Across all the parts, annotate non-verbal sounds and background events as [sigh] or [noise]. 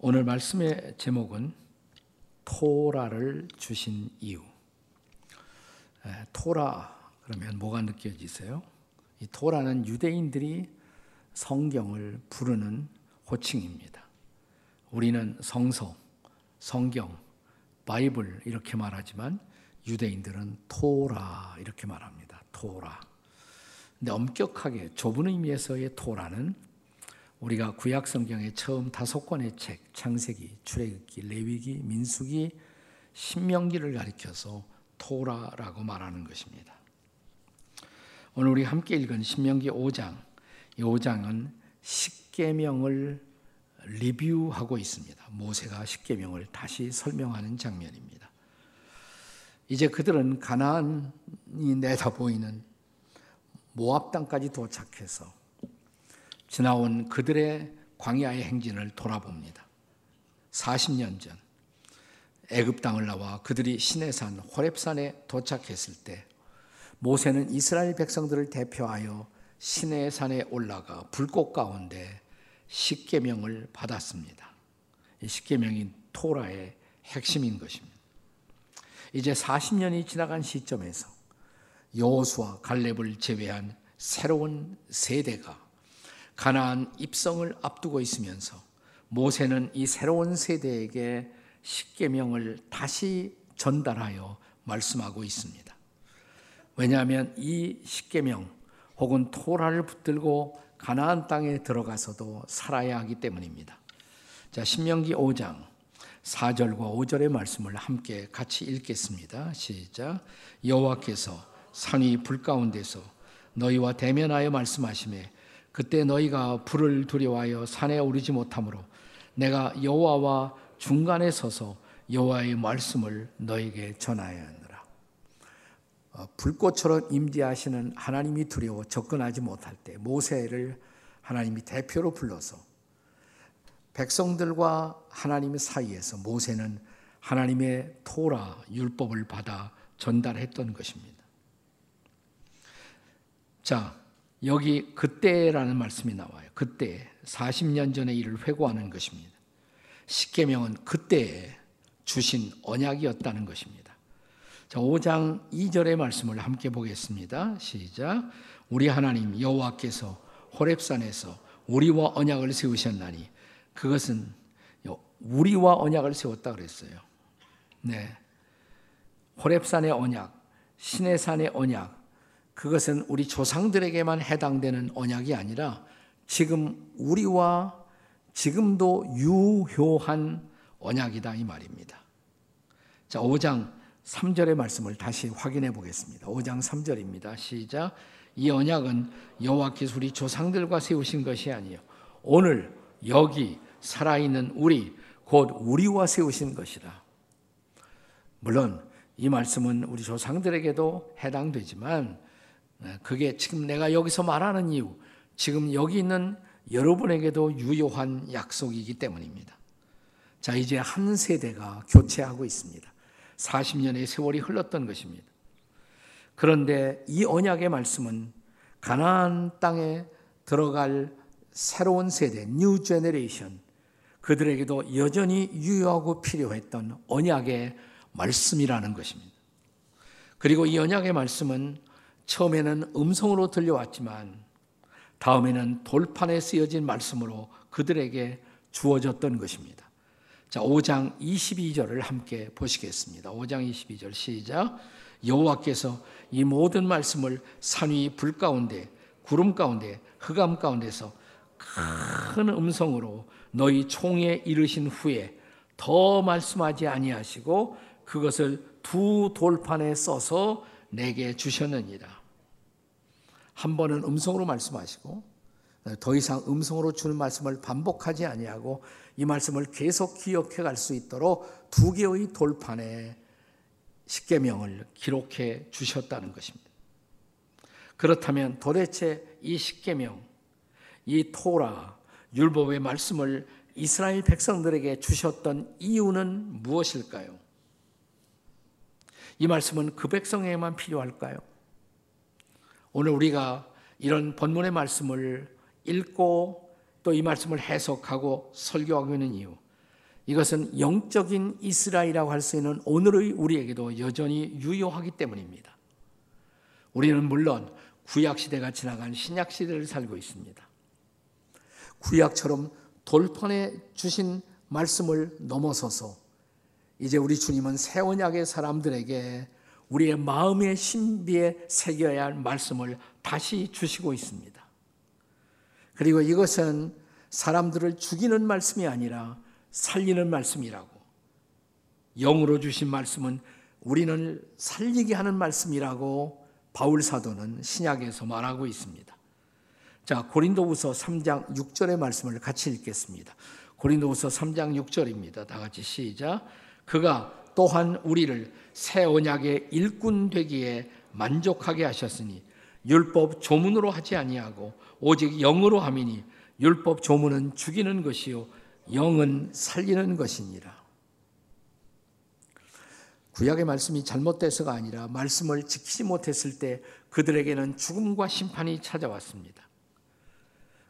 오늘 말씀의 제목은 토라를 주신 이유. 토라 그러면 뭐가 느껴지세요? 이 토라는 유대인들이 성경을 부르는 호칭입니다. 우리는 성서, 성경, 바이블 이렇게 말하지만 유대인들은 토라 이렇게 말합니다. 토라. 근데 엄격하게 좁은 의미에서의 토라는 우리가 구약 성경의 처음 다섯 권의 책 창세기, 출애굽기, 레위기, 민수기, 신명기를 가리켜서 토라라고 말하는 것입니다. 오늘 우리 함께 읽은 신명기 5장. 이 5장은 십계명을 리뷰하고 있습니다. 모세가 십계명을 다시 설명하는 장면입니다. 이제 그들은 가나안이 내다 보이는 모압 땅까지 도착해서 지나온 그들의 광야의 행진을 돌아봅니다. 40년 전 애굽 땅을 나와 그들이 시내산 호렙산에 도착했을 때 모세는 이스라엘 백성들을 대표하여 시내산에 올라가 불꽃 가운데 십계명을 받았습니다. 이 십계명이 토라의 핵심인 것입니다. 이제 40년이 지나간 시점에서 여호수아 갈렙을 제외한 새로운 세대가 가나안 입성을 앞두고 있으면서 모세는 이 새로운 세대에게 십계명을 다시 전달하여 말씀하고 있습니다. 왜냐하면 이 십계명 혹은 토라를 붙들고 가나안 땅에 들어가서도 살아야 하기 때문입니다. 자, 신명기 5장 4절과 5절의 말씀을 함께 같이 읽겠습니다. 시작. 여호와께서 산이 불 가운데서 너희와 대면하여 말씀하심에 그때 너희가 불을 두려워하여 산에 오르지 못하므로 내가 여호와와 중간에 서서 여호와의 말씀을 너에게 전하였느라. 어, 불꽃처럼 임재하시는 하나님이 두려워 접근하지 못할 때 모세를 하나님이 대표로 불러서 백성들과 하나님 사이에서 모세는 하나님의 토라 율법을 받아 전달했던 것입니다. 자, 여기 그때라는 말씀이 나와요. 그때 40년 전의 일을 회고하는 것입니다. 십계명은 그때에 주신 언약이었다는 것입니다. 자, 5장 2절의 말씀을 함께 보겠습니다. 시작. 우리 하나님 여호와께서 호렙산에서 우리와 언약을 세우셨나니 그것은 우리와 언약을 세웠다 그랬어요. 네. 호렙산의 언약, 시내산의 언약, 그것은 우리 조상들에게만 해당되는 언약이 아니라 지금 우리와 지금도 유효한 언약이다 이 말입니다. 자, 5장 3절의 말씀을 다시 확인해 보겠습니다. 5장 3절입니다. 시작. 이 언약은 여호와께서 우리 조상들과 세우신 것이 아니요 오늘 여기 살아있는 우리 곧 우리와 세우신 것이다. 물론 이 말씀은 우리 조상들에게도 해당되지만 네, 그게 지금 내가 여기서 말하는 이유, 지금 여기 있는 여러분에게도 유효한 약속이기 때문입니다. 자, 이제 한 세대가 교체하고 있습니다. 40년의 세월이 흘렀던 것입니다. 그런데 이 언약의 말씀은 가나안 땅에 들어갈 새로운 세대, new generation, 그들에게도 여전히 유효하고 필요했던 언약의 말씀이라는 것입니다. 그리고 이 언약의 말씀은 처음에는 음성으로 들려왔지만 다음에는 돌판에 쓰여진 말씀으로 그들에게 주어졌던 것입니다. 자, 5장 22절을 함께 보시겠습니다. 5장 22절 시작. 여호와께서 이 모든 말씀을 산위 불 가운데 구름 가운데 흑암 가운데서 큰 음성으로 너희 총에 이르신 후에 더 말씀하지 아니하시고 그것을 두 돌판에 써서 내게 주셨느니라. 한 번은 음성으로 말씀하시고 더 이상 음성으로 주는 말씀을 반복하지 아니하고 이 말씀을 계속 기억해 갈 수 있도록 두 개의 돌판에 십계명을 기록해 주셨다는 것입니다. 그렇다면 도대체 이 십계명, 이 토라 율법의 말씀을 이스라엘 백성들에게 주셨던 이유는 무엇일까요? 이 말씀은 그 백성에게만 필요할까요? 오늘 우리가 이런 본문의 말씀을 읽고 또 이 말씀을 해석하고 설교하고 있는 이유 이것은 영적인 이스라엘이라고 할 수 있는 오늘의 우리에게도 여전히 유효하기 때문입니다. 우리는 물론 구약 시대가 지나간 신약 시대를 살고 있습니다. 구약처럼 돌판에 주신 말씀을 넘어서서 이제 우리 주님은 새 언약의 사람들에게 우리의 마음의 신비에 새겨야 할 말씀을 다시 주시고 있습니다. 그리고 이것은 사람들을 죽이는 말씀이 아니라 살리는 말씀이라고. 영으로 주신 말씀은 우리는 살리게 하는 말씀이라고 바울 사도는 신약에서 말하고 있습니다. 자, 고린도후서 3장 6절의 말씀을 같이 읽겠습니다. 고린도후서 3장 6절입니다. 다 같이 시작. 그가 또한 우리를 새 언약의 일꾼 되기에 만족하게 하셨으니 율법 조문으로 하지 아니하고 오직 영으로 함이니 율법 조문은 죽이는 것이요 영은 살리는 것이니라. 구약의 말씀이 잘못돼서가 아니라 말씀을 지키지 못했을 때 그들에게는 죽음과 심판이 찾아왔습니다.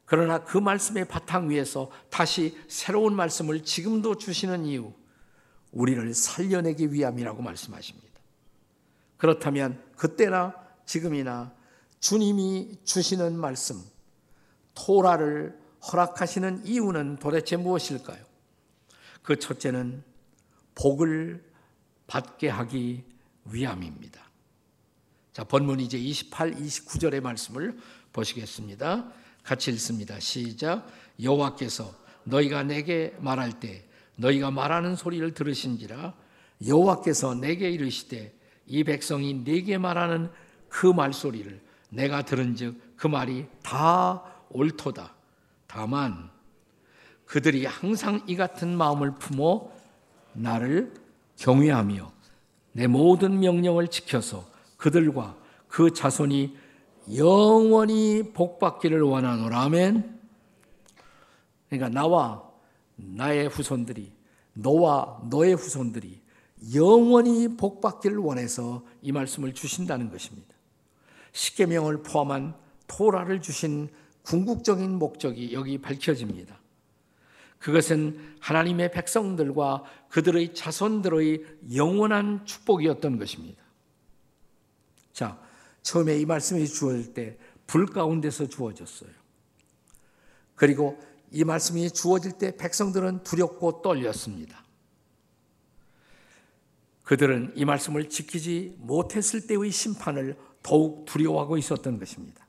그러나 그 말씀의 바탕 위에서 다시 새로운 말씀을 지금도 주시는 이유, 우리를 살려내기 위함이라고 말씀하십니다. 그렇다면 그때나 지금이나 주님이 주시는 말씀, 토라를 허락하시는 이유는 도대체 무엇일까요? 그 첫째는 복을 받게 하기 위함입니다. 자, 본문 이제 28, 29절의 말씀을 보시겠습니다. 같이 읽습니다. 시작. 여호와께서 너희가 내게 말할 때 너희가 말하는 소리를 들으신지라 여호와께서 내게 이르시되 이 백성이 내게 말하는 그 말소리를 내가 들은즉 그 말이 다 옳도다. 다만 그들이 항상 이 같은 마음을 품어 나를 경외하며 내 모든 명령을 지켜서 그들과 그 자손이 영원히 복받기를 원하노라 아멘. 그러니까 나와 나의 후손들이 너와 너의 후손들이 영원히 복받기를 원해서 이 말씀을 주신다는 것입니다. 십계명을 포함한 토라를 주신 궁극적인 목적이 여기 밝혀집니다. 그것은 하나님의 백성들과 그들의 자손들의 영원한 축복이었던 것입니다. 자, 처음에 이 말씀이 주어질 때 불 가운데서 주어졌어요. 그리고 이 말씀이 주어질 때 백성들은 두렵고 떨렸습니다. 그들은 이 말씀을 지키지 못했을 때의 심판을 더욱 두려워하고 있었던 것입니다.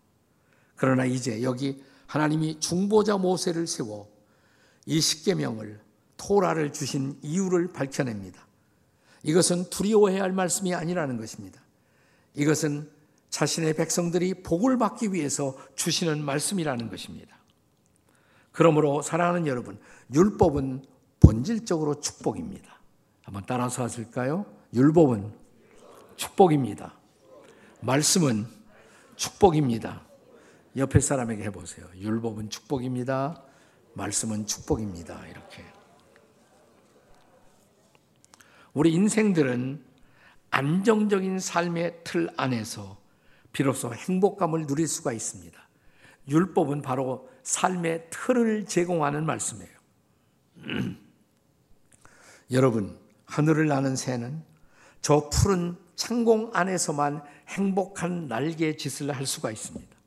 그러나 이제 여기 하나님이 중보자 모세를 세워 이 십계명을 토라를 주신 이유를 밝혀냅니다. 이것은 두려워해야 할 말씀이 아니라는 것입니다. 이것은 자신의 백성들이 복을 받기 위해서 주시는 말씀이라는 것입니다. 그러므로 사랑하는 여러분, 율법은 본질적으로 축복입니다. 한번 따라서 하실까요? 율법은 축복입니다. 말씀은 축복입니다. 옆에 사람에게 해보세요. 율법은 축복입니다. 말씀은 축복입니다. 이렇게. 우리 인생들은 안정적인 삶의 틀 안에서 비로소 행복감을 누릴 수가 있습니다. 율법은 바로 삶의 틀을 제공하는 말씀이에요. [clears throat] 여러분, 하늘을 나는 새는 저 푸른 창공 안에서만 행복한 날개 짓을 할 수가 있습니다.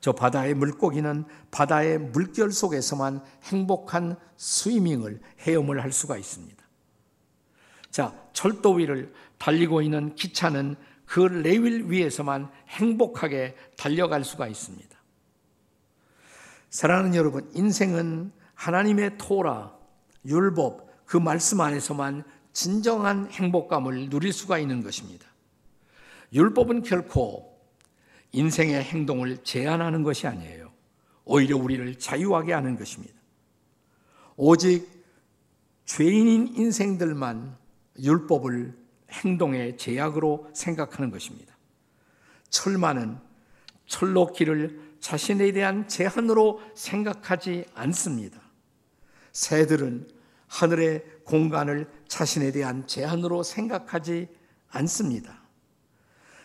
저 바다의 물고기는 바다의 물결 속에서만 행복한 스위밍을 헤엄을 할 수가 있습니다. 자, 철도 위를 달리고 있는 기차는 그 레일 위에서만 행복하게 달려갈 수가 있습니다. 사랑하는 여러분, 인생은 하나님의 토라, 율법, 그 말씀 안에서만 진정한 행복감을 누릴 수가 있는 것입니다. 율법은 결코 인생의 행동을 제한하는 것이 아니에요. 오히려 우리를 자유하게 하는 것입니다. 오직 죄인인 인생들만 율법을 행동의 제약으로 생각하는 것입니다. 철만은 철로 길을 자신에 대한 제한으로 생각하지 않습니다. 새들은 하늘의 공간을 자신에 대한 제한으로 생각하지 않습니다.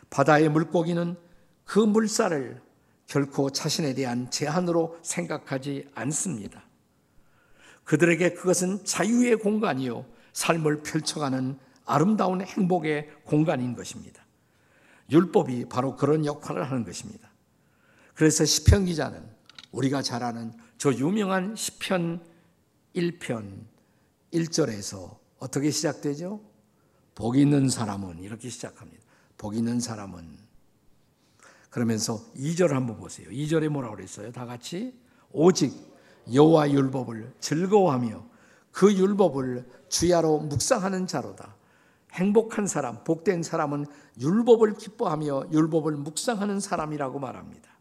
바다의 물고기는 그 물살을 결코 자신에 대한 제한으로 생각하지 않습니다. 그들에게 그것은 자유의 공간이요. 삶을 펼쳐가는 아름다운 행복의 공간인 것입니다. 율법이 바로 그런 역할을 하는 것입니다. 그래서 시편 기자는 우리가 잘 아는 저 유명한 시편 1편 1절에서 어떻게 시작되죠? 복 있는 사람은 이렇게 시작합니다. 복 있는 사람은 그러면서 2절 한번 보세요. 2절에 뭐라고 그랬어요? 다 같이 오직 여호와 율법을 즐거워하며 그 율법을 주야로 묵상하는 자로다. 행복한 사람, 복된 사람은 율법을 기뻐하며 율법을 묵상하는 사람이라고 말합니다.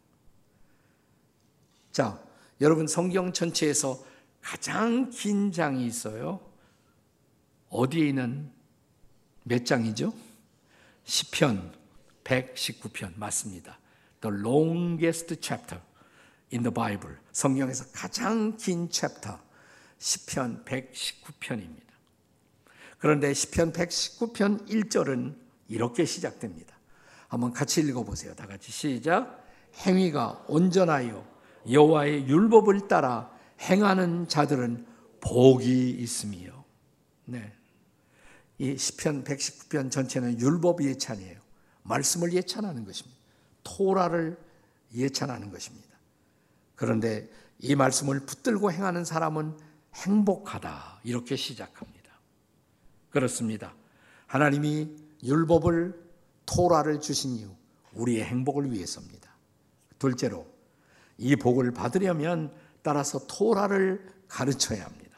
자, 여러분 성경 전체에서 가장 긴 장이 있어요. 어디에 있는 몇 장이죠? 시편 119편 맞습니다. The longest chapter in the Bible. 성경에서 가장 긴 챕터 시편 119편입니다. 그런데 시편 119편 1절은 이렇게 시작됩니다. 한번 같이 읽어 보세요. 다 같이 시작. 행위가 온전하여 여호와의 율법을 따라 행하는 자들은 복이 있음이요. 네. 이 시편 119편 전체는 율법 예찬이에요. 말씀을 예찬하는 것입니다. 토라를 예찬하는 것입니다. 그런데 이 말씀을 붙들고 행하는 사람은 행복하다. 이렇게 시작합니다. 그렇습니다. 하나님이 율법을 토라를 주신 이유 우리의 행복을 위해서입니다. 둘째로 이 복을 받으려면 따라서 토라를 가르쳐야 합니다.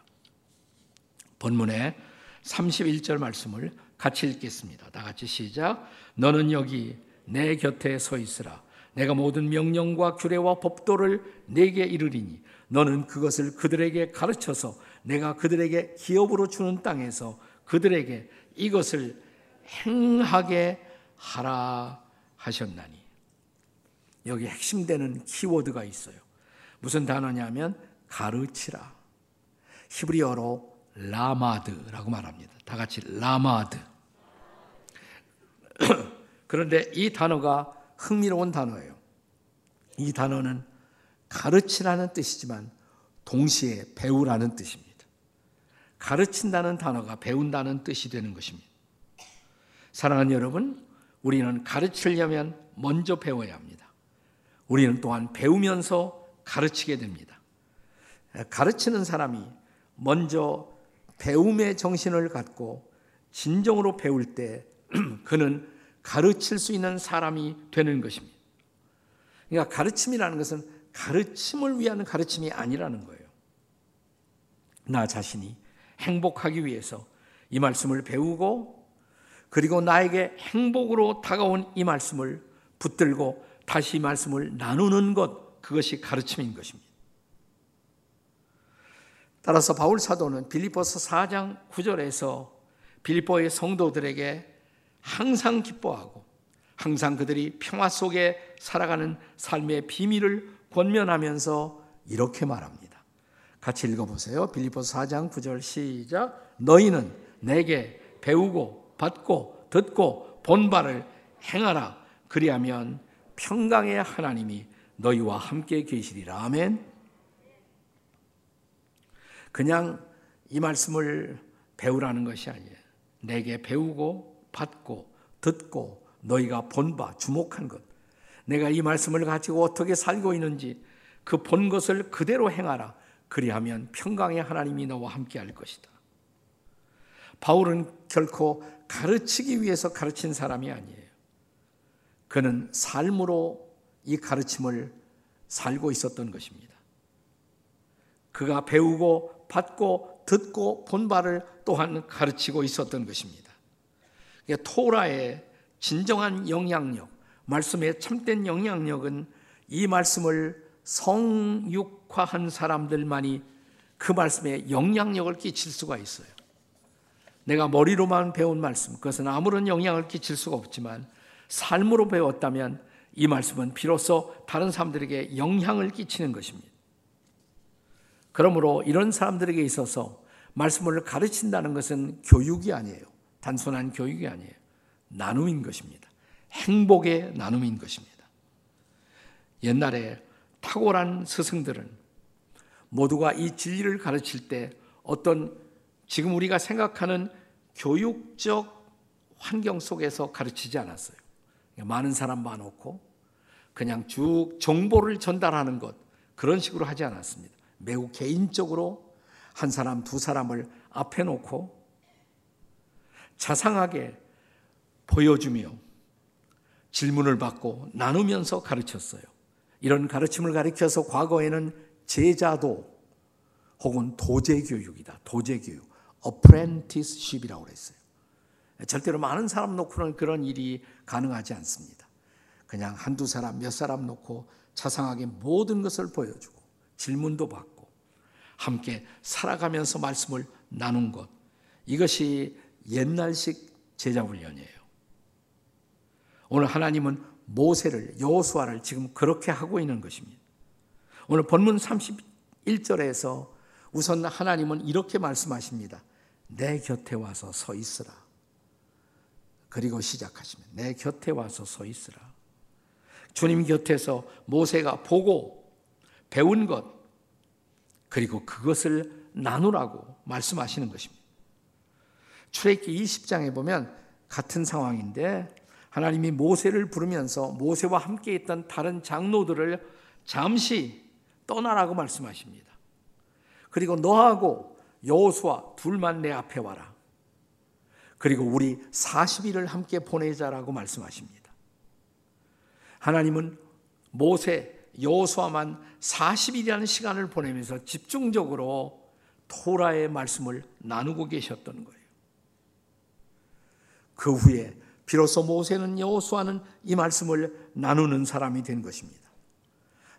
본문의 31절 말씀을 같이 읽겠습니다. 다 같이 시작. 너는 여기 내 곁에 서 있으라. 내가 모든 명령과 규례와 법도를 내게 이르리니 너는 그것을 그들에게 가르쳐서 내가 그들에게 기업으로 주는 땅에서 그들에게 이것을 행하게 하라 하셨나니. 여기 핵심되는 키워드가 있어요. 무슨 단어냐면 가르치라. 히브리어로 라마드라고 말합니다. 다 같이 라마드. [clears throat] 그런데 이 단어가 흥미로운 단어예요. 이 단어는 가르치라는 뜻이지만 동시에 배우라는 뜻입니다. 가르친다는 단어가 배운다는 뜻이 되는 것입니다. 사랑하는 여러분, 우리는 가르치려면 먼저 배워야 합니다. 우리는 또한 배우면서 가르치게 됩니다. 가르치는 사람이 먼저 배움의 정신을 갖고 진정으로 배울 때 [clears throat] 그는 가르칠 수 있는 사람이 되는 것입니다. 그러니까 가르침이라는 것은 가르침을 위한 가르침이 아니라는 거예요. 나 자신이 행복하기 위해서 이 말씀을 배우고 그리고 나에게 행복으로 다가온 이 말씀을 붙들고 다시 이 말씀을 나누는 것 그것이 가르침인 것입니다. 따라서 바울 사도는 빌립보서 4장 9절에서 빌립보의 성도들에게 항상 기뻐하고 항상 그들이 평화 속에 살아가는 삶의 비밀을 권면하면서 이렇게 말합니다. 같이 읽어보세요. 빌리포스 4장 9절 시작. 너희는 내게 배우고 받고 듣고 본 바를 행하라. 그리하면 평강의 하나님이 너희와 함께 계시리라. 아멘. 그냥 이 말씀을 배우라는 것이 아니에요. 내게 배우고 받고 듣고 너희가 본 바, 주목한 것. 내가 이 말씀을 가지고 어떻게 살고 있는지 그 본 것을 그대로 행하라. 그리하면 평강의 하나님이 너와 함께 할 것이다. 바울은 결코 가르치기 위해서 가르친 사람이 아니에요. 그는 삶으로 이 가르침을 살고 있었던 것입니다. 그가 배우고 받고 듣고 본 바를 또한 가르치고 있었던 것입니다. 토라의 진정한 영향력, 말씀의 참된 영향력은 이 말씀을 성육화한 사람들만이 그 말씀에 영향력을 끼칠 수가 있어요. 내가 머리로만 배운 말씀, 그것은 아무런 영향을 끼칠 수가 없지만 삶으로 배웠다면 이 말씀은 비로소 다른 사람들에게 영향을 끼치는 것입니다. 그러므로 이런 사람들에게 있어서 말씀을 가르친다는 것은 교육이 아니에요. 단순한 교육이 아니에요. 나눔인 것입니다. 행복의 나눔인 것입니다. 옛날에 탁월한 스승들은 모두가 이 진리를 가르칠 때 어떤 지금 우리가 생각하는 교육적 환경 속에서 가르치지 않았어요. 많은 사람 많았고 그냥 쭉 정보를 전달하는 것 그런 식으로 하지 않았습니다. 매우 개인적으로 한 사람 두 사람을 앞에 놓고 자상하게 보여주며 질문을 받고 나누면서 가르쳤어요. 이런 가르침을 가르쳐서 과거에는 제자도 혹은 도제 교육이다. 도제 교육. apprenticeship이라고 그랬어요. 절대로 많은 사람 놓고는 그런 일이 가능하지 않습니다. 그냥 한두 사람, 몇 사람 놓고 자상하게 모든 것을 보여주고 질문도 받고 함께 살아가면서 말씀을 나눈 것. 이것이 옛날식 제자 훈련이에요. 오늘 하나님은 모세를 여호수아를 지금 그렇게 하고 있는 것입니다. 오늘 본문 31절에서 우선 하나님은 이렇게 말씀하십니다. 내 곁에 와서 서 있으라. 그리고 시작하시면 내 곁에 와서 서 있으라. 주님 곁에서 모세가 보고 배운 것 그리고 그것을 나누라고 말씀하시는 것입니다. 출애굽기 20장에 보면 같은 상황인데 하나님이 모세를 부르면서 모세와 함께 있던 다른 장로들을 잠시 떠나라고 말씀하십니다. 그리고 너하고 여호수아 둘만 내 앞에 와라. 그리고 우리 40일을 함께 보내자라고 말씀하십니다. 하나님은 모세, 여호수아만 40일이라는 시간을 보내면서 집중적으로 토라의 말씀을 나누고 계셨던 거예요. 그 후에 비로소 모세는 여호수아는 이 말씀을 나누는 사람이 된 것입니다.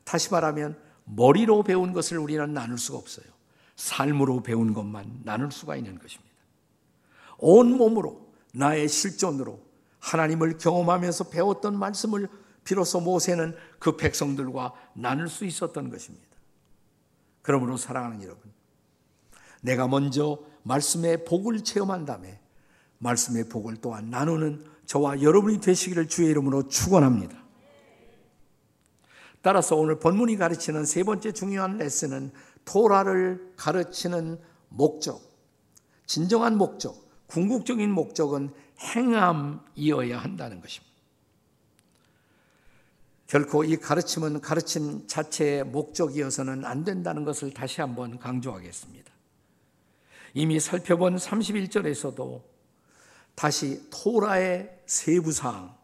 다시 말하면 머리로 배운 것을 우리는 나눌 수가 없어요. 삶으로 배운 것만 나눌 수가 있는 것입니다. 온 몸으로 나의 실존으로 하나님을 경험하면서 배웠던 말씀을 비로소 모세는 그 백성들과 나눌 수 있었던 것입니다. 그러므로 사랑하는 여러분, 내가 먼저 말씀의 복을 체험한 다음에 말씀의 복을 또한 나누는 저와 여러분이 되시기를 주의 이름으로 축원합니다. 따라서 오늘 본문이 가르치는 세 번째 중요한 레슨은 토라를 가르치는 목적, 진정한 목적, 궁극적인 목적은 행함이어야 한다는 것입니다. 결코 이 가르침은 가르침 자체의 목적이어서는 안 된다는 것을 다시 한번 강조하겠습니다. 이미 살펴본 31절에서도 다시 토라의 세부사항,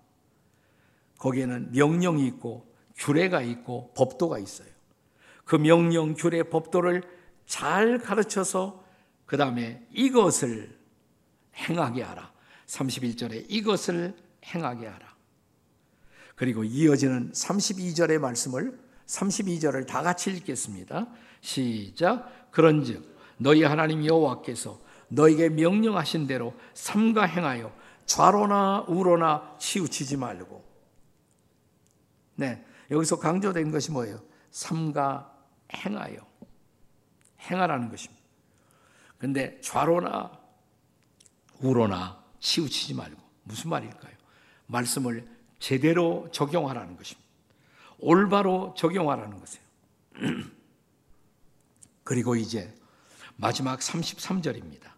거기에는 명령이 있고 규례가 있고 법도가 있어요. 그 명령, 규례, 법도를 잘 가르쳐서 그 다음에 이것을 행하게 하라. 31절에 이것을 행하게 하라. 그리고 이어지는 32절의 말씀을 32절을 다 같이 읽겠습니다. 시작. 그런즉 너희 하나님 여호와께서 너에게 명령하신 대로 삼가 행하여 좌로나 우로나 치우치지 말고. 네. 여기서 강조된 것이 뭐예요? 삼가 행하여. 행하라는 것입니다. 근데 좌로나 우로나 치우치지 말고. 무슨 말일까요? 말씀을 제대로 적용하라는 것입니다. 올바로 적용하라는 것이에요. [clears throat] 그리고 이제 마지막 33절입니다.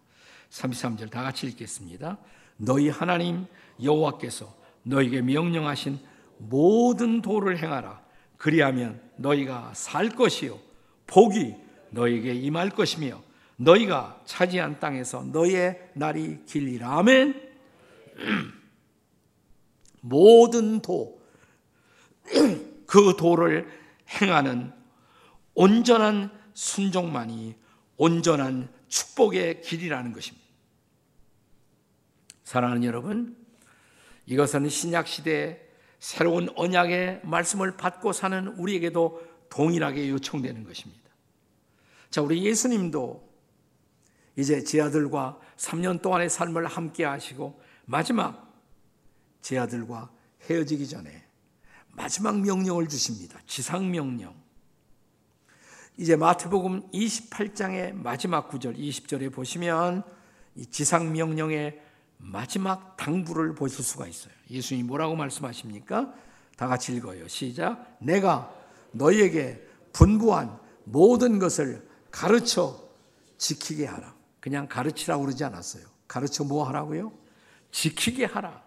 33절 다 같이 읽겠습니다. 너희 하나님 여호와께서 너에게 명령하신 모든 도를 행하라. 그리하면 너희가 살 것이요 복이 너에게 임할 것이며 너희가 차지한 땅에서 너희의 날이 길리라. 아멘. [clears throat] 모든 도, [clears throat] 그 도를 행하는 온전한 순종만이 온전한 축복의 길이라는 것입니다. 사랑하는 여러분, 이것은 신약 시대 새로운 언약의 말씀을 받고 사는 우리에게도 동일하게 요청되는 것입니다. 자, 우리 예수님도 이제 제 아들과 3년 동안의 삶을 함께 하시고 마지막 제 아들과 헤어지기 전에 마지막 명령을 주십니다. 지상 명령. 이제 마태복음 28장의 마지막 구절 20절에 보시면 이 지상 명령의 마지막 당부를 보실 수가 있어요. 예수님이 뭐라고 말씀하십니까? 다 같이 읽어요. 시작. 내가 너희에게 분부한 모든 것을 가르쳐 지키게 하라. 그냥 가르치라고 그러지 않았어요. 가르쳐 뭐 하라고요? 지키게 하라.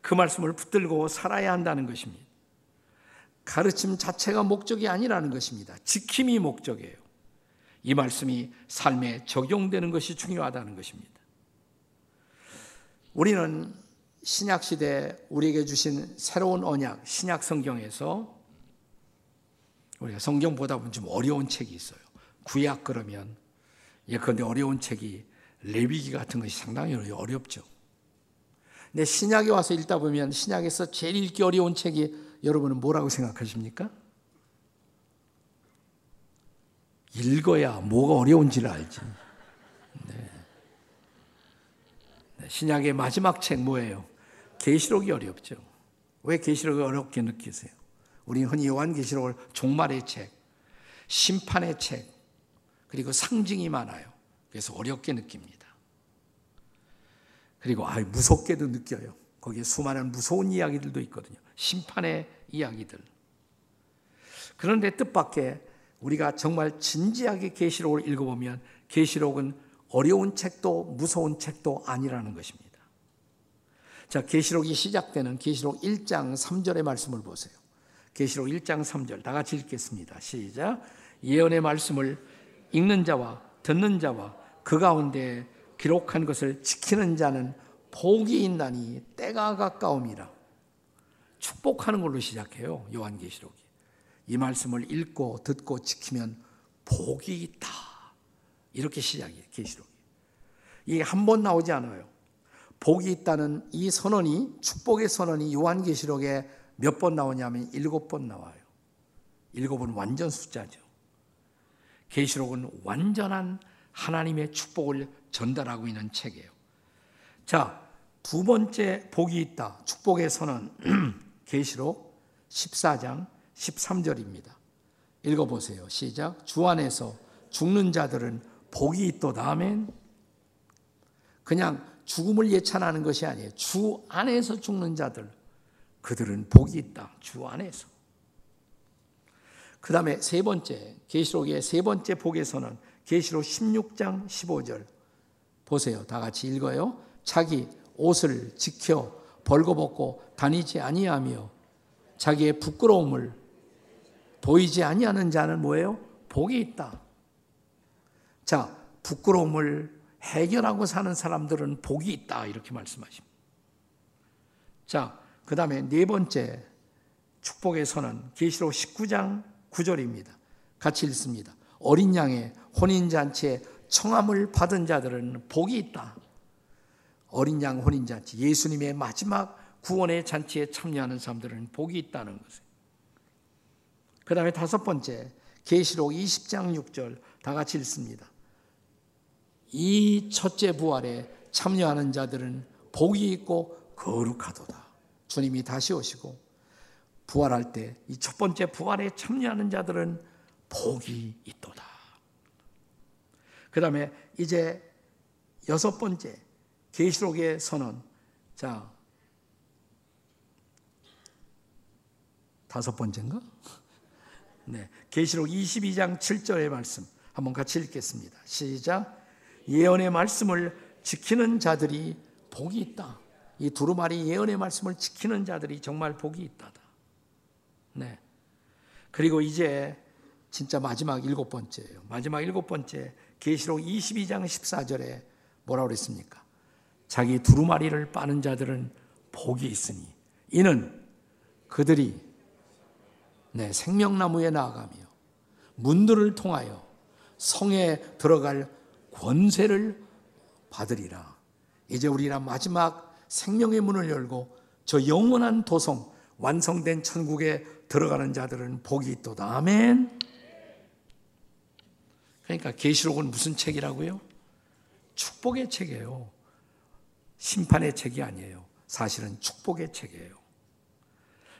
그 말씀을 붙들고 살아야 한다는 것입니다. 가르침 자체가 목적이 아니라는 것입니다. 지킴이 목적이에요. 이 말씀이 삶에 적용되는 것이 중요하다는 것입니다. 우리는 신약 시대 우리에게 주신 새로운 언약 신약 성경에서 우리가 성경 보다 보면 좀 어려운 책이 있어요. 구약 그러면 예컨대 어려운 책이 레위기 같은 것이 상당히 어렵죠. 근데 신약에 와서 읽다 보면 신약에서 제일 읽기 어려운 책이 여러분은 뭐라고 생각하십니까? 읽어야 뭐가 어려운지를 알지. 네. 네. 신약의 마지막 책 뭐예요? 계시록이 어렵죠. 왜 계시록을 어렵게 느끼세요? 우리 흔히 요한계시록을 종말의 책, 심판의 책, 그리고 상징이 많아요. 그래서 어렵게 느낍니다. 그리고 아 무섭게도 느껴요. 거기에 수많은 무서운 이야기들도 있거든요. 심판의 이야기들. 그런데 뜻밖의 우리가 정말 진지하게 계시록을 읽어보면 계시록은 어려운 책도 무서운 책도 아니라는 것입니다. 자, 계시록이 시작되는 계시록 1장 3절의 말씀을 보세요. 계시록 1장 3절 다 같이 읽겠습니다. 시작. 예언의 말씀을 읽는 자와 듣는 자와 그 가운데 기록한 것을 지키는 자는 복이 있나니 때가 가까움이라. 축복하는 걸로 시작해요. 요한계시록이. 이 말씀을 읽고 듣고 지키면 복이 있다. 이렇게 시작이에요. 계시록이. 이게 한 번 나오지 않아요. 복이 있다는 이 선언이 축복의 선언이 요한계시록에 몇 번 나오냐면 일곱 번 나와요. 일곱은 완전 숫자죠. 계시록은 완전한 하나님의 축복을 전달하고 있는 책이에요. 자, 두 번째 복이 있다. 선언. [clears throat] 계시록 14장 13절입니다. 읽어 보세요. 시작. 주 안에서 죽는 자들은 복이 있도다. 아멘. 그냥 죽음을 예찬하는 것이 아니에요. 주 안에서 죽는 자들. 그들은 복이 있다. 주 안에서. 그 다음에 세 번째, 계시록의 세 번째 복에서는 계시록 16장 15절. 보세요. 다 같이 읽어요. 자기 옷을 지켜 벌거벗고 다니지 아니하며 자기의 부끄러움을 보이지 아니하는 자는 뭐예요? 복이 있다. 자, 부끄러움을 해결하고 사는 사람들은 복이 있다. 이렇게 말씀하십니다. 자, 그 다음에 네 번째 선언, 계시록 19장 9절입니다. 같이 읽습니다. 어린 양의 혼인잔치에 청함을 받은 자들은 복이 있다. 어린 양 혼인잔치, 예수님의 마지막 구원의 잔치에 참여하는 사람들은 복이 있다는 것을. 그 다음에 다섯 번째, 계시록 20장 6절 다 같이 읽습니다. 이 첫째 부활에 참여하는 자들은 복이 있고 거룩하도다. 주님이 다시 오시고 부활할 때 이 첫 번째 부활에 참여하는 자들은 복이 있도다. 그 다음에 이제 여섯 번째 계시록의 선언. 자, 다섯 번째인가? [laughs] 네. 계시록 22장 7절의 말씀 한번 같이 읽겠습니다. 시작. 예언의 말씀을 지키는 자들이 복이 있다. 이 두루마리 예언의 말씀을 지키는 자들이 정말 복이 있다다. 네. 그리고 이제 진짜 마지막 일곱 번째예요. 마지막 일곱 번째 계시록 22장 14절에 뭐라고 그랬습니까? 자기 두루마리를 빠는 자들은 복이 있으니 이는 그들이 네, 생명나무에 나아가며 문들을 통하여 성에 들어갈 권세를 받으리라. 이제 우리가 마지막 생명의 문을 열고 저 영원한 도성 완성된 천국에 들어가는 자들은 복이 있도다. 아멘. 그러니까 계시록은 무슨 책이라고요? 축복의 책이에요. 심판의 책이 아니에요. 사실은 축복의 책이에요.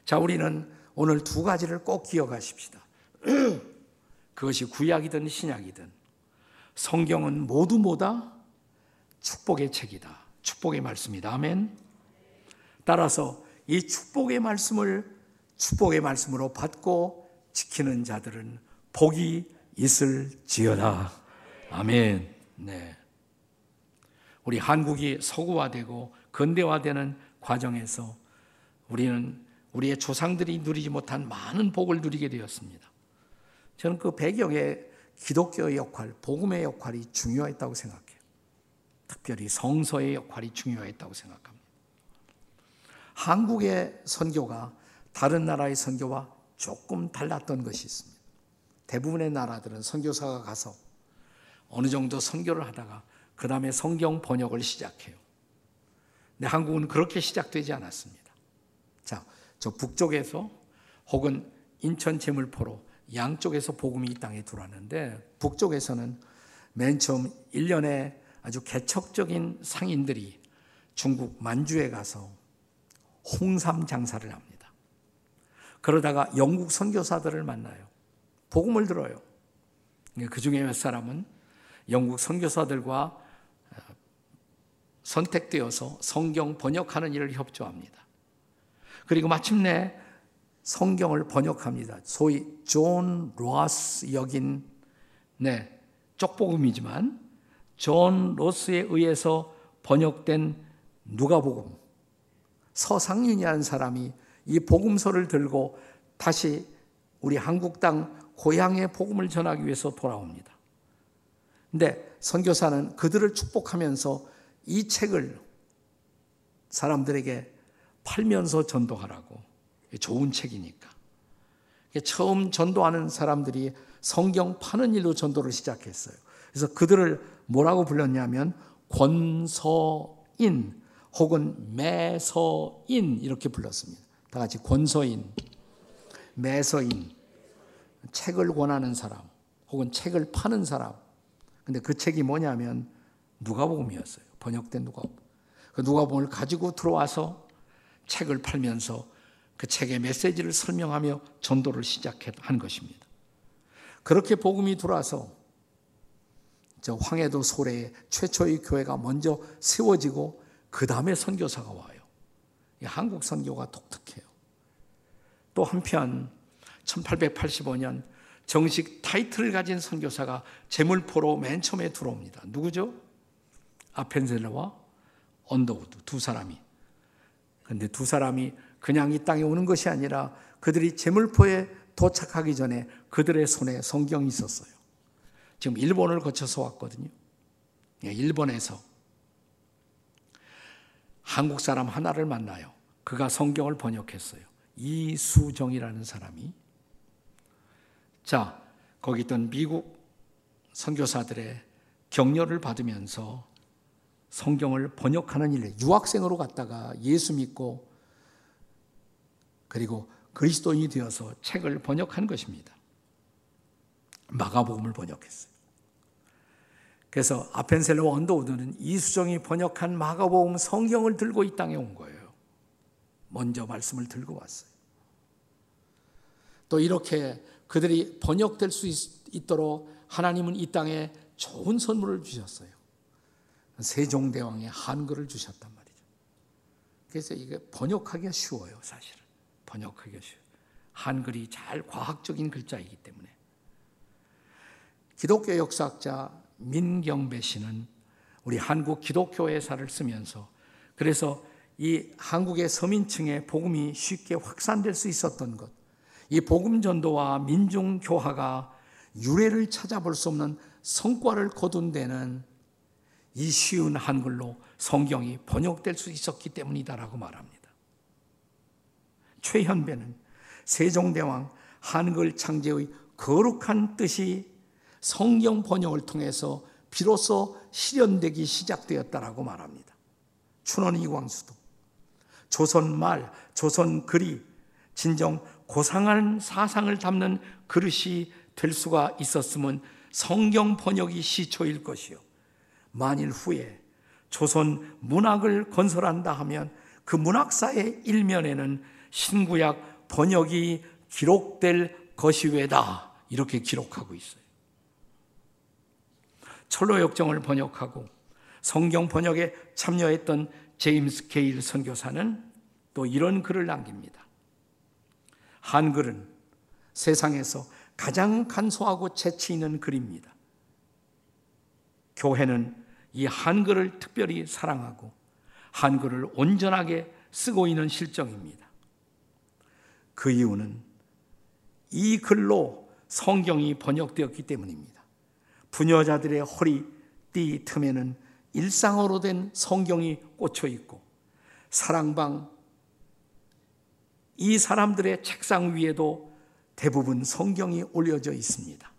자, 우리는 오늘 두 가지를 꼭 기억하십시다. [clears throat] 그것이 구약이든 신약이든 성경은 모두 뭐다? 축복의 책이다. 축복의 말씀이다. 아멘. 따라서 이 축복의 말씀을 축복의 말씀으로 받고 지키는 자들은 복이 있을지어다. 아멘. 네. 우리 한국이 서구화되고 근대화되는 과정에서 우리는 우리의 조상들이 누리지 못한 많은 복을 누리게 되었습니다. 저는 그 배경에 기독교의 역할, 복음의 역할이 중요했다고 생각해요. 특별히 성서의 역할이 중요했다고 생각합니다. 한국의 선교가 다른 나라의 선교와 조금 달랐던 것이 있습니다. 대부분의 나라들은 선교사가 가서 어느 정도 선교를 하다가 그 다음에 성경 번역을 시작해요. 근데 한국은 그렇게 시작되지 않았습니다. 자, 저 북쪽에서 혹은 인천 제물포로 양쪽에서 복음이 이 땅에 들어왔는데 북쪽에서는 맨 처음 1년에 아주 개척적인 상인들이 중국 만주에 가서 홍삼 장사를 합니다. 그러다가 영국 선교사들을 만나요. 복음을 들어요. 그 중에 몇 사람은 영국 선교사들과 어, 선택되어서 성경 번역하는 일을 협조합니다. 그리고 마침내 성경을 번역합니다. 소위 존 로스 역인 네, 쪽복음이지만 존 로스에 의해서 번역된 누가복음 서상윤이라는 사람이 이 복음서를 들고 다시 우리 한국 땅 고향의 복음을 전하기 위해서 돌아옵니다. 근데 선교사는 그들을 축복하면서 이 책을 사람들에게 팔면서 전도하라고. 좋은 책이니까. 처음 전도하는 사람들이 성경 파는 일로 전도를 시작했어요. 그래서 그들을 뭐라고 불렀냐면 권서인 혹은 매서인 이렇게 불렀습니다. 다 같이 권서인, 매서인, 책을 권하는 사람 혹은 책을 파는 사람. 근데 그 책이 뭐냐면 누가복음이었어요. 번역된 누가복음. 그 누가복음을 가지고 들어와서 책을 팔면서 그 책의 메시지를 설명하며 전도를 시작한 것입니다. 그렇게 복음이 들어와서 저 황해도 소래에 최초의 교회가 먼저 세워지고 그 다음에 선교사가 와요. 한국 선교가 독특해요. 또 한편 1885년 정식 타이틀을 가진 선교사가 제물포로 맨 처음에 들어옵니다. 누구죠? 아펜셀러와 언더우드 두 사람이. 근데 두 사람이 그냥 이 땅에 오는 것이 아니라 그들이 제물포에 도착하기 전에 그들의 손에 성경이 있었어요. 지금 일본을 거쳐서 왔거든요. 예, 일본에서 한국 사람 하나를 만나요. 그가 성경을 번역했어요. 이수정이라는 사람이 자, 거기 있던 미국 선교사들의 격려를 받으면서 성경을 번역하는 일에 유학생으로 갔다가 예수 믿고 그리고 그리스도인이 되어서 책을 번역한 것입니다. 마가복음을 번역했어요. 그래서 아펜셀러와 언더우드는 이수정이 번역한 마가복음 성경을 들고 이 땅에 온 거예요. 먼저 말씀을 들고 왔어요. 또 이렇게 그들이 번역될 수 있, 도록 하나님은 이 땅에 좋은 선물을 주셨어요. 세종대왕의 한글을 주셨단 말이죠. 그래서 이게 번역하기가 쉬워요, 사실은. 번역하기가 쉬워요. 한글이 잘 과학적인 글자이기 때문에. 기독교 역사학자 민경배 씨는 우리 한국 기독교 회사를 쓰면서 그래서 이 한국의 서민층의 복음이 쉽게 확산될 수 있었던 것, 이 복음 전도와 민중 교화가 유래를 찾아볼 수 없는 성과를 거둔 데는 이 쉬운 한글로 성경이 번역될 수 있었기 때문이다라고 말합니다. 최현배는 세종대왕 한글 창제의 거룩한 뜻이 성경 번역을 통해서 비로소 실현되기 시작되었다라고 말합니다. 춘원 이광수도 조선 말, 조선 글이 진정 고상한 사상을 담는 그릇이 될 수가 있었으면 성경 번역이 시초일 것이요. 만일 후에 조선 문학을 건설한다 하면 그 문학사의 일면에는 신구약 번역이 기록될 것이외다. 이렇게 기록하고 있어요. 철로 역정을 번역하고 성경 번역에 참여했던 제임스 게일 선교사는 또 이런 글을 남깁니다. 한글은 세상에서 가장 간소하고 재치 있는 글입니다. 교회는 이 한글을 특별히 사랑하고 한글을 온전하게 쓰고 있는 실정입니다. 그 이유는 이 글로 성경이 번역되었기 때문입니다. 부녀자들의 허리 띠 틈에는 일상어로 된 성경이 꽂혀 있고 사랑방 이 사람들의 책상 위에도 대부분 성경이 올려져 있습니다.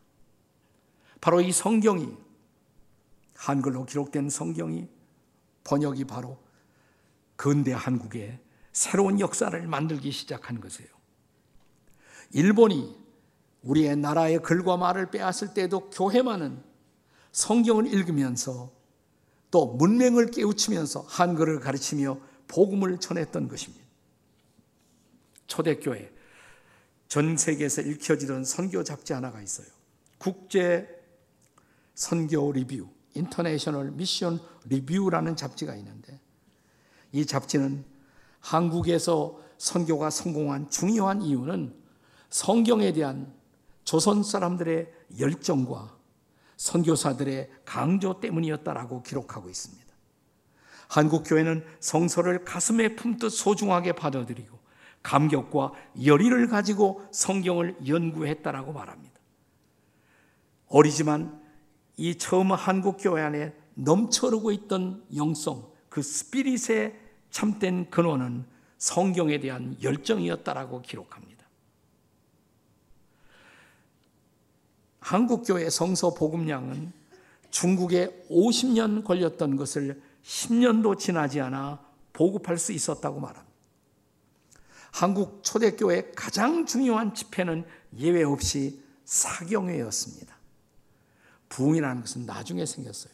바로 이 성경이 한글로 기록된 성경이 번역이 바로 근대 한국의 새로운 역사를 만들기 시작한 것이에요. 일본이 우리의 나라의 글과 말을 빼앗을 때도 교회만은 성경을 읽으면서 또 문맹을 깨우치면서 한글을 가르치며 복음을 전했던 것입니다. 초대교회 전 세계에서 읽혀지던 선교 잡지 하나가 있어요. 국제 선교 리뷰, International Mission 리뷰라는 잡지가 있는데 이 잡지는 한국에서 선교가 성공한 중요한 이유는 성경에 대한 조선 사람들의 열정과 선교사들의 강조 때문이었다라고 기록하고 있습니다. 한국 교회는 성서를 가슴에 품듯 소중하게 받아들이고 감격과 열의를 가지고 성경을 연구했다라고 말합니다. 어리지만 이 처음 한국 교회 안에 넘쳐르고 있던 영성, 그 스피릿의 참된 근원은 성경에 대한 열정이었다라고 기록합니다. 한국교회 성서 복음량은 중국에 50년 걸렸던 것을 10년도 지나지 않아 보급할 수 있었다고 말합니다. 한국 초대교회 가장 중요한 집회는 예외 없이 사경회였습니다. 부흥이라는 것은 나중에 생겼어요.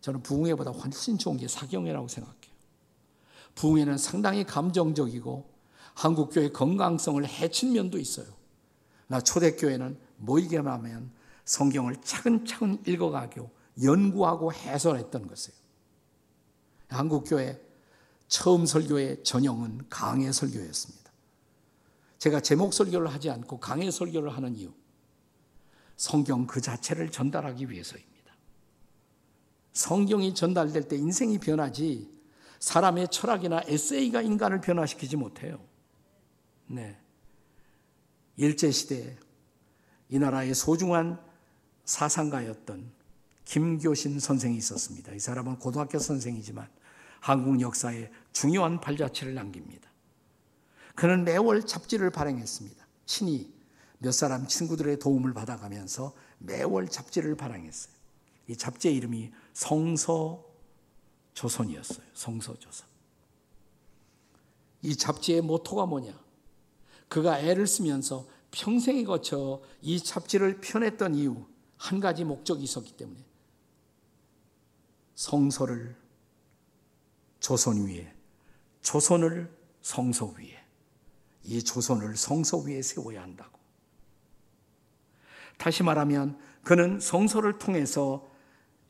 저는 부흥회보다 훨씬 좋은 게 사경회라고 생각해요. 부흥회는 상당히 감정적이고 한국교회 건강성을 해친 면도 있어요. 나 초대교회는 모이게만 하면 성경을 차근차근 읽어가고 연구하고 해설했던 것이에요. 한국교회 처음 설교의 전형은 강해 설교였습니다. 제가 제목 설교를 하지 않고 강해 설교를 하는 이유, 성경 그 자체를 전달하기 위해서입니다. 성경이 전달될 때 인생이 변하지 사람의 철학이나 에세이가 인간을 변화시키지 못해요. 네. 일제시대에 이 나라의 소중한 사상가였던 김교신 선생이 있었습니다. 이 사람은 고등학교 선생이지만 한국 역사에 중요한 발자취를 남깁니다. 그는 매월 잡지를 발행했습니다. 친히 몇 사람 친구들의 도움을 받아가면서 매월 잡지를 발행했어요. 이 잡지의 이름이 성서 조선이었어요. 성서조선. 이 잡지의 모토가 뭐냐? 그가 애를 쓰면서 평생에 거쳐 이 잡지를 펴냈던 이유 한 가지 목적이 있었기 때문에 성서를 조선 위에 조선을 성서 위에 이 조선을 성서 위에 세워야 한다고. 다시 말하면 그는 성서를 통해서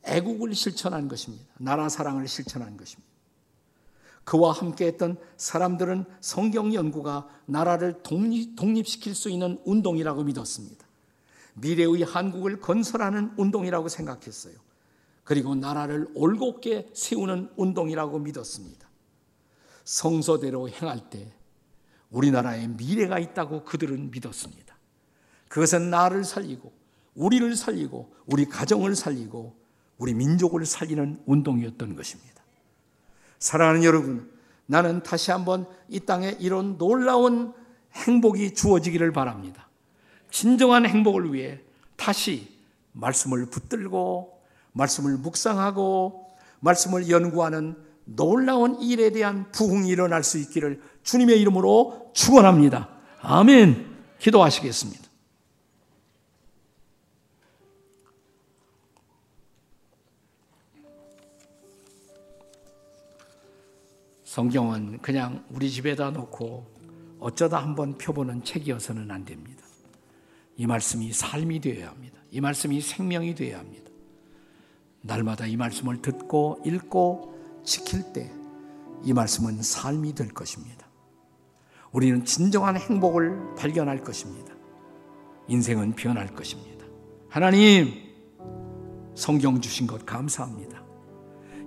애국을 실천한 것입니다. 나라 사랑을 실천한 것입니다. 그와 함께 했던 사람들은 성경 연구가 나라를 독립, 독립시킬 수 있는 운동이라고 믿었습니다. 미래의 한국을 건설하는 운동이라고 생각했어요. 그리고 나라를 올곧게 세우는 운동이라고 믿었습니다. 성서대로 행할 때 우리나라에 미래가 있다고 그들은 믿었습니다. 그것은 나를 살리고 우리를 살리고 우리 가정을 살리고 우리 민족을 살리는 운동이었던 것입니다. 사랑하는 여러분, 나는 다시 한번 이 땅에 이런 놀라운 행복이 주어지기를 바랍니다. 진정한 행복을 위해 다시 말씀을 붙들고 말씀을 묵상하고 말씀을 연구하는 놀라운 일에 대한 부흥이 일어날 수 있기를 주님의 이름으로 축원합니다. 아멘. 기도하시겠습니다. 성경은 그냥 우리 집에다 놓고 어쩌다 한번 펴보는 책이어서는 안 됩니다. 이 말씀이 삶이 되어야 합니다. 이 말씀이 생명이 되어야 합니다. 날마다 이 말씀을 듣고 읽고 지킬 때 이 말씀은 삶이 될 것입니다. 우리는 진정한 행복을 발견할 것입니다. 인생은 변할 것입니다. 하나님, 성경 주신 것 감사합니다.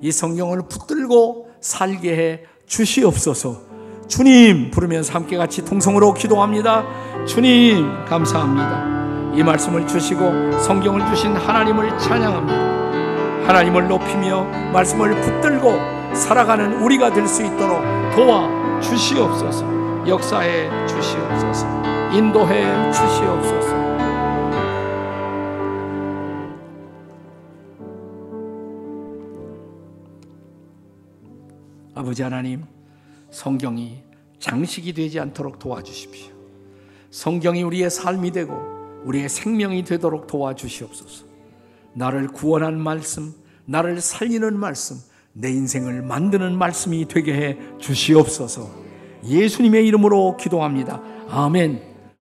이 성경을 붙들고 살게 해 주시옵소서. 주님 부르면서 함께 같이 통성으로 기도합니다. 주님 감사합니다. 이 말씀을 주시고 성경을 주신 하나님을 찬양합니다. 하나님을 높이며 말씀을 붙들고 살아가는 우리가 될 수 있도록 도와 주시옵소서. 역사해 주시옵소서. 인도해 주시옵소서. 아버지 하나님, 성경이 장식이 되지 않도록 도와주십시오. 성경이 우리의 삶이 되고 우리의 생명이 되도록 도와주시옵소서. 나를 구원한 말씀, 나를 살리는 말씀, 내 인생을 만드는 말씀이 되게 해 주시옵소서. 예수님의 이름으로 기도합니다. 아멘.